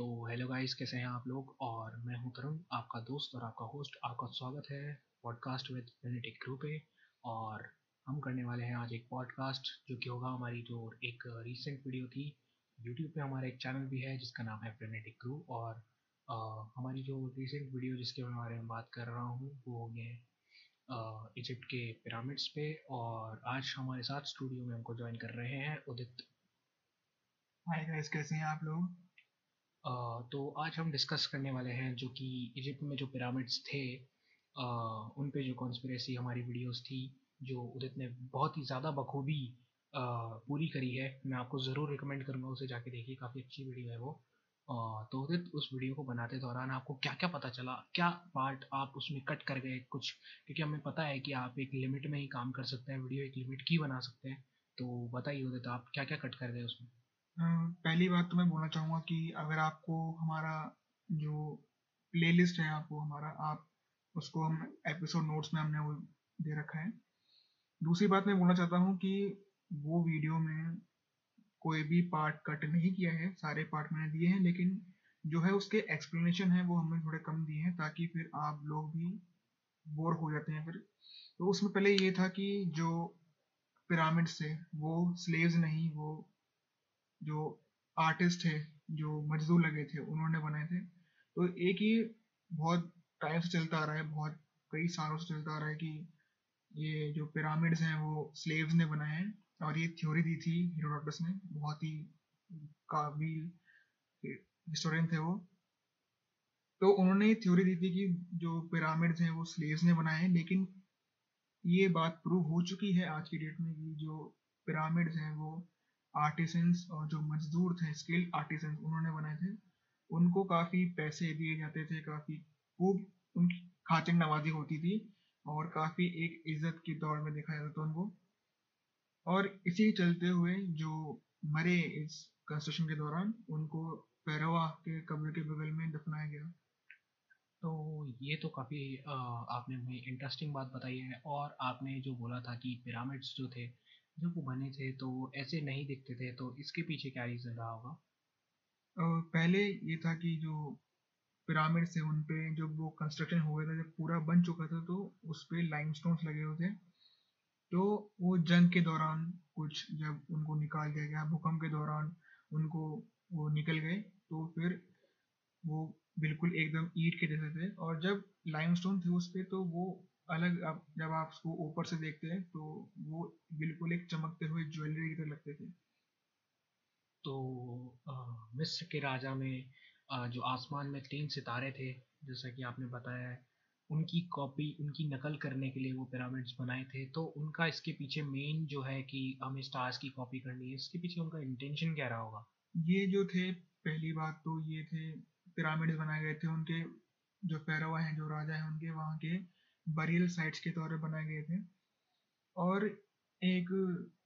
तो hello guys कैसे हैं आप लोग? और मैं हूँ तरुण आपका दोस्त और आपका होस्ट। आपका स्वागत है पॉडकास्ट विद यूनिटिक क्रू पे। और हम करने वाले हैं आज एक पॉडकास्ट जो कि होगा हमारी जो एक रीसेंट वीडियो थी। यूट्यूब पे हमारा एक चैनल भी है जिसका नाम है फ्रेनेटिक क्रू और आ, हमारी जो रिसेंट वीडियो जिसके बारे में बात कर रहा हूँ वो होंगे इजिप्ट के पिरामिड्स पे। और आज हमारे साथ स्टूडियो में हमको ज्वाइन कर रहे हैं उदित। हाय गाइस कैसे हैं आप लोग? तो आज हम डिस्कस करने वाले हैं जो कि इजिप्ट में जो पिरामिड्स थे उन पे जो कॉन्स्परेसी हमारी वीडियोस थी, जो उदित ने बहुत ही ज़्यादा बखूबी पूरी करी है। मैं आपको ज़रूर रिकमेंड करूँगा उसे जाके देखिए, काफ़ी अच्छी वीडियो है वो। तो उदित, उस वीडियो को बनाते दौरान आपको क्या क्या पता चला? क्या पार्ट आप उसमें कट कर गए कुछ? क्योंकि हमें पता है कि आप एक लिमिट में ही काम कर सकते हैं वीडियो एक लिमिट की बना सकते हैं। तो बताइए उदित, आप क्या क्या कट कर गए उसमें? पहली बात तो मैं बोलना चाहूँगा कि अगर आपको हमारा जो प्लेलिस्ट है आपको, हमारा आप उसको हम एपिसोड नोट्स में हमने वो दे रखा है। दूसरी बात मैं बोलना चाहता हूँ कि वो वीडियो में कोई भी पार्ट कट नहीं किया है, सारे पार्ट मैंने दिए हैं, लेकिन जो है उसके एक्सप्लेनेशन है वो हमने थोड़े कम दिए हैं ताकि फिर आप लोग भी बोर हो जाते हैं फिर। तो उसमें पहले ये था कि जो पिरामिड्स थे, वो स्लेव्स नहीं, वो जो आर्टिस्ट थे जो मजदूर लगे थे, उन्होंने बनाए थे। तो एक ही बहुत टाइम से चलता आ रहा है, बहुत कई सालों से चलता आ रहा है कि ये जो पिरामिड्स हैं, वो स्लेव्स ने बनाए हैं और ये थ्योरी दी थी हीरोडोटस ने। बहुत ही काबिल हिस्टोरियन थे वो। तो उन्होंने ये थ्योरी दी थी कि जो पिरामिड्स हैं, वो स्लेव्स ने बनाए हैं, लेकिन ये बात प्रूव हो चुकी है आज की डेट में कि जो पिरामिड्स हैं, वो आर्टिसंस और जो मजदूर थे स्किल्ड आर्टिसंस उन्होंने बनाए थे। उनको काफ़ी पैसे दिए जाते थे, काफ़ी खूब उनकी खातिन नवाजी होती थी और काफ़ी एक इज़्ज़त के दौर में देखा जाता था उनको। और इसी चलते हुए जो मरे इस कंस्ट्रक्शन के दौरान, उनको पैरवा के कब्र के बगल में दफनाया गया। तो ये तो काफ़ी आपने हमें इंटरेस्टिंग बात बताई है और आपने जो बोला था कि पिरामिड्स जो थे जब वो बने थे तो ऐसे नहीं दिखते थे तो इसके पीछे क्या रीज़न रहा होगा? पहले ये था कि जो पिरामिड थे उन पे जब वो कंस्ट्रक्शन हो गया था, जब पूरा बन चुका था तो उस पर लाइम लगे हुए थे। तो वो जंग के दौरान कुछ, जब उनको निकाल दिया गया, भूकंप के दौरान उनको वो निकल गए तो फिर वो बिल्कुल एकदम ईट के जैसे थे। और जब लाइम स्टोन थे उस पर तो वो अलग अब जब आप उसको ऊपर से देखते हैं तो वो बिल्कुल एक चमकते हुए ज्वेलरी की तरह लगते थे। तो मिस्र के राजा में आ, जो आसमान में तीन सितारे थे जैसा कि आपने बताया है उनकी कॉपी उनकी नकल करने के लिए वो पिरामिड्स बनाए थे तो उनका इसके पीछे मेन जो है कि हमें स्टार्स की कॉपी करनी है इसके पीछे उनका इंटेंशन क्या रहा होगा? ये जो थे पहली बात तो ये थे पिरामिड्स बनाए गए थे उनके जो पैरवा हैं जो राजा हैं उनके वहाँ के बरियल साइट्स के तौर पर बनाए गए थे। और एक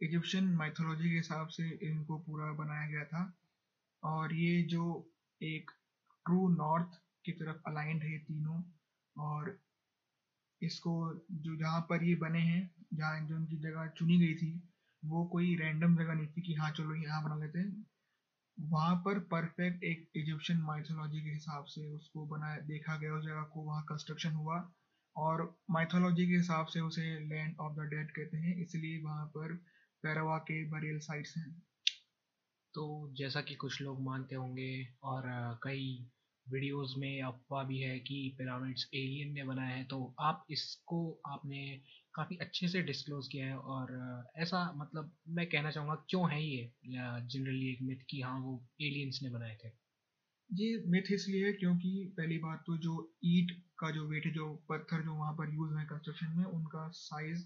इजिप्शियन माइथोलॉजी के हिसाब से इनको पूरा बनाया गया था। और ये जो एक ट्रू नॉर्थ की तरफ़ अलाइंड है तीनों, और इसको जो जहाँ पर ये बने हैं, जहाँ जो उनकी जगह चुनी गई थी, वो कोई रैंडम जगह नहीं थी कि हाँ चलो यहाँ बना लेते हैं। वहाँ पर परफेक्ट एक इजिप्शियन माइथोलॉजी के हिसाब से उसको बनाया, देखा गया, उस जगह को वहाँ कंस्ट्रक्शन हुआ। और माइथोलॉजी के हिसाब से उसे लैंड ऑफ़ द डेड कहते हैं इसलिए वहाँ पर पैरावा के बरियल साइट्स हैं। तो जैसा कि कुछ लोग मानते होंगे और कई वीडियोस में अफवाह भी है कि पिरामिड्स एलियन ने बनाया है तो आप इसको आपने काफ़ी अच्छे से डिस्क्लोज किया है और ऐसा मतलब मैं कहना चाहूँगा क्यों है ये जनरली एक मिथ कि हाँ वो एलियंस ने बनाए थे? ये मिथ इसलिए है क्योंकि पहली बात तो जो ईट का जो वेट है, जो पत्थर जो वहाँ पर यूज़ है कंस्ट्रक्शन में, उनका साइज़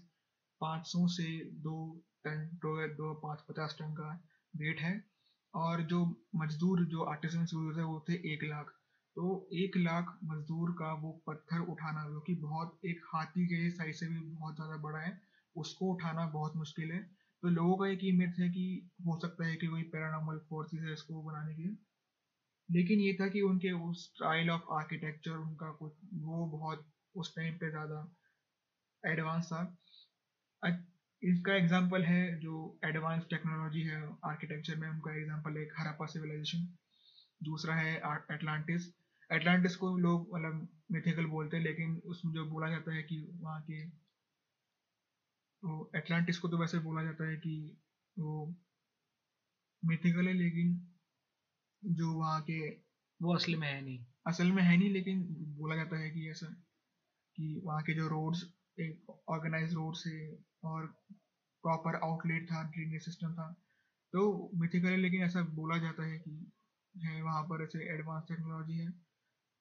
500 से दो टन, दो दो पाँच पचास टन का वेट है। और जो मजदूर, जो आर्टिसन यूज़ है, वो थे एक लाख। तो एक लाख मजदूर का वो पत्थर उठाना, जो कि बहुत एक हाथी के साइज़ से भी बहुत ज़्यादा बड़ा है, उसको उठाना बहुत मुश्किल है। तो लोगों का एक ही मिथ है कि हो सकता है कि कोई पैरानॉर्मल फोर्सेस है इसको बनाने के लिए। लेकिन ये था कि उनके उस स्टाइल ऑफ़ आर्किटेक्चर उनका कुछ, वो बहुत उस टाइम पे ज़्यादा एडवांस था। इसका एग्जांपल है जो एडवांस टेक्नोलॉजी है आर्किटेक्चर में, उनका एग्जांपल है हरापा सिविलाइजेशन दूसरा है एटलांटिस एटलांटिस को लोग मतलब मिथिकल बोलते हैं, लेकिन उसमें जो बोला जाता है कि वहाँ के तो एटलांटिस को तो वैसे बोला जाता है कि वो मिथिकल है, लेकिन जो वहाँ के वो असल में है नहीं। असल में है नहीं लेकिन बोला जाता है कि ऐसा कि वहाँ के जो रोड्स एक ऑर्गेनाइज रोड से और प्रॉपर आउटलेट था ड्रेनेज सिस्टम था तो मिथिकल है लेकिन ऐसा बोला जाता है कि है वहाँ पर ऐसे एडवांस टेक्नोलॉजी है।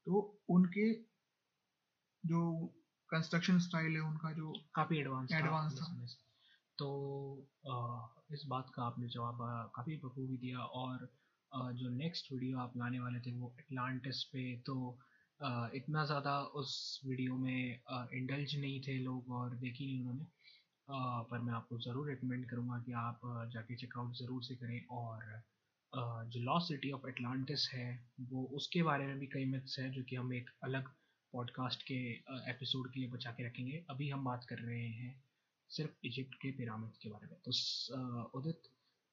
तो उनके जो कंस्ट्रक्शन स्टाइल है उनका जो काफ़ी एडवांस एडवांस था। था। तो आ, इस बात का आपने जवाब काफ़ी बखूबी दिया और जो नेक्स्ट वीडियो आप लाने वाले थे वो एटलांटिस पे तो इतना ज़्यादा उस वीडियो में इंडल्ज नहीं थे लोग और देखी नहीं उन्होंने। पर मैं आपको ज़रूर रिकमेंड करूँगा कि आप जाके चेकआउट ज़रूर से करें और जो लॉस सिटी ऑफ़ एटलांटिस है, वो उसके बारे में भी कई मिथ्स हैं जो कि हम एक अलग पॉडकास्ट के एपिसोड के लिए बचा के रखेंगे। अभी हम बात कर रहे हैं सिर्फ़ इजिप्ट के पिरामिड के बारे में। तो उदित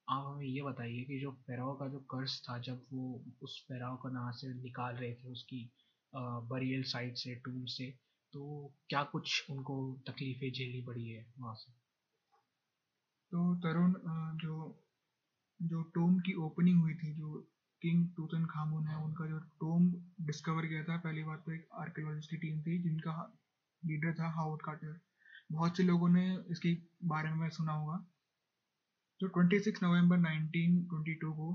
आप हमें ये बताइए कि जो पैराओ का जो कर्ज था, जब वो उस पैराओ का नाम से निकाल रहे थे, उसकी बरियल साइड से टूम से तो क्या कुछ उनको तकलीफ़ें झेलनी पड़ी है वहाँ से? तो तरुण जो जो टोम की ओपनिंग हुई थी, जो किंग टूतन खामून है, उनका जो टोम डिस्कवर किया था, पहली बार तो एक आर्कियोलॉजिस्ट की टीम थी, जिनका लीडर था हावर्ड कार्टर बहुत से लोगों ने इसके बारे में सुना होगा। जो 26 नवंबर 1922 को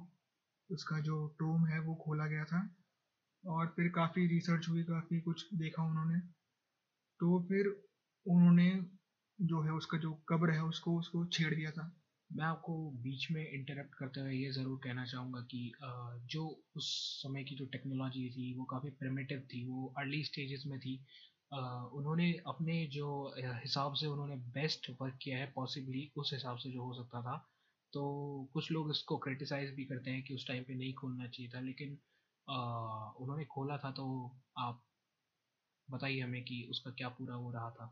उसका जो टोम है वो खोला गया था और फिर काफ़ी रिसर्च हुई, काफ़ी कुछ देखा उन्होंने। तो फिर उन्होंने जो है उसका जो कब्र है उसको उसको छेड़ दिया था। मैं आपको बीच में इंटरप्ट करते हुए ये ज़रूर कहना चाहूँगा कि जो उस समय की जो टेक्नोलॉजी थी वो काफ़ी प्रिमिटिव थी, वो अर्ली स्टेजेस में थी। उन्होंने अपने जो हिसाब से उन्होंने बेस्ट वर्क किया है पॉसिबली उस हिसाब से जो हो सकता था। तो कुछ लोग इसको क्रिटिसाइज़ भी करते हैं कि उस टाइम पे नहीं खोलना चाहिए था, लेकिन उन्होंने खोला था तो आप बताइए हमें कि उसका क्या पूरा हो रहा था।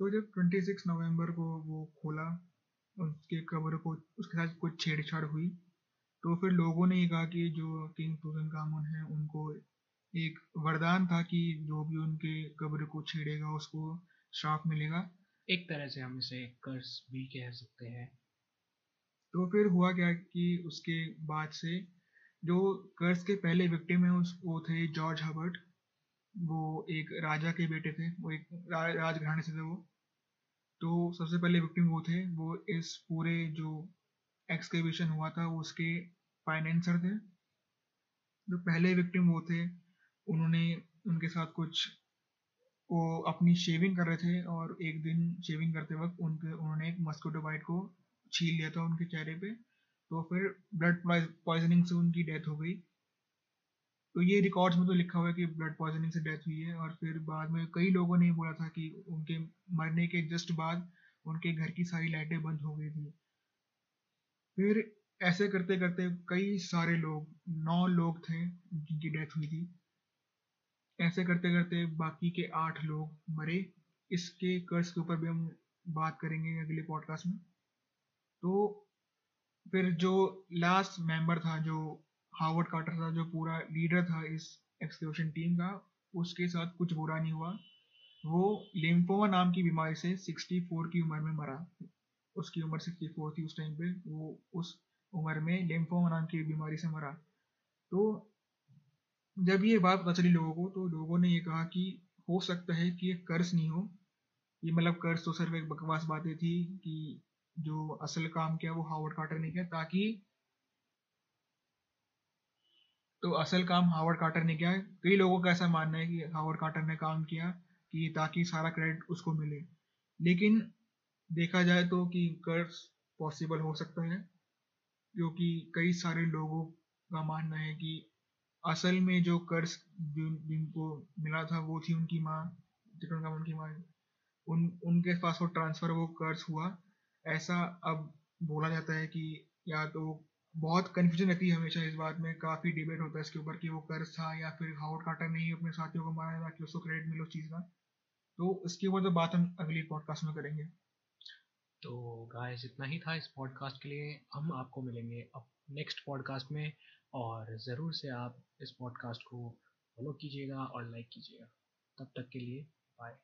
तो जब 26 नवंबर को वो खोला, उसके कब्र को, उसके साथ कुछ छेड़छाड़ हुई तो फिर लोगों ने ये कहा कि जो किंग टूटन कामन है, उनको एक वरदान था कि जो भी उनके कब्र को छेड़ेगा उसको श्राप मिलेगा। एक तरह से हम इसे कर्ज भी कह सकते हैं। तो फिर हुआ क्या कि उसके बाद से जो कर्ज के पहले विक्टिम है उस वो थे जॉर्ज हबर्ट वो एक राजा के बेटे थे वो एक राजघराने से थे वो। तो सबसे पहले विक्टिम वो थे वो इस पूरे जो एक्सकेवेशन हुआ था वो उसके फाइनेंसर थे। जो पहले विक्टिम वो थे उन्होंने उनके साथ कुछ वो अपनी शेविंग कर रहे थे और एक दिन शेविंग करते वक्त उनके, उन्होंने एक मस्कोटो बाइट को छील लिया था उनके चेहरे पे। तो फिर ब्लड पॉइजनिंग से उनकी डेथ हो गई। तो ये रिकॉर्ड्स में तो लिखा हुआ है कि ब्लड पॉइजनिंग से डेथ हुई है और फिर बाद में कई लोगों ने बोला था कि उनके मरने के जस्ट बाद उनके घर की सारी लाइटें बंद हो गई थी। फिर ऐसे करते करते कई सारे लोग, नौ लोग थे जिनकी डेथ हुई थी। ऐसे करते करते बाकी के आठ लोग मरे। इसके कर्ज के ऊपर भी हम बात करेंगे अगले पॉडकास्ट में। तो फिर जो लास्ट मेंबर था, जो हावर्ड कार्टर था, जो पूरा लीडर था इस एक्सक्यूशन टीम का, उसके साथ कुछ बुरा नहीं हुआ। वो लिम्फोमा नाम की बीमारी से 64 की उम्र में मरा। उसकी उम्र 64 थी उस टाइम पे। वो उस उम्र में लिम्फोमा नाम की बीमारी से मरा। तो जब ये बात पता चली लोगों को तो लोगों ने ये कहा कि हो सकता है कि ये कर्ज नहीं हो। ये मतलब कर्ज तो सिर्फ़ एक बकवास बातें थी कि जो असल काम किया वो हावर्ड कार्टर ने किया, ताकि तो असल काम हावर्ड कार्टर ने किया। कई लोगों का ऐसा मानना है कि हावर्ड कार्टर ने काम किया कि ताकि सारा क्रेडिट उसको मिले। लेकिन देखा जाए तो कि कर्ज पॉसिबल हो सकता है, क्योंकि कई सारे लोगों का मानना है कि असल में जो कर्ज जिनको मिला था, वो थी उनकी माँ का उनकी माँ। उन, उनके पास वो ट्रांसफ़र वो कर्ज हुआ। ऐसा अब बोला जाता है कि या तो बहुत कन्फ्यूज़न रहती है हमेशा इस बात में। काफ़ी डिबेट होता है इसके ऊपर कि वो कर्ज था या फिर हाउड कार्टर नहीं अपने साथियों को मारा ताकि उसको क्रेडिट मिले उस चीज़ का। तो इसके ऊपर तो बात हम अगली पॉडकास्ट में करेंगे। तो गाइस इतना ही था इस पॉडकास्ट के लिए। हम आपको मिलेंगे अब नेक्स्ट पॉडकास्ट में। और ज़रूर से आप इस पॉडकास्ट को फॉलो कीजिएगा और लाइक कीजिएगा। तब तक के लिए बाय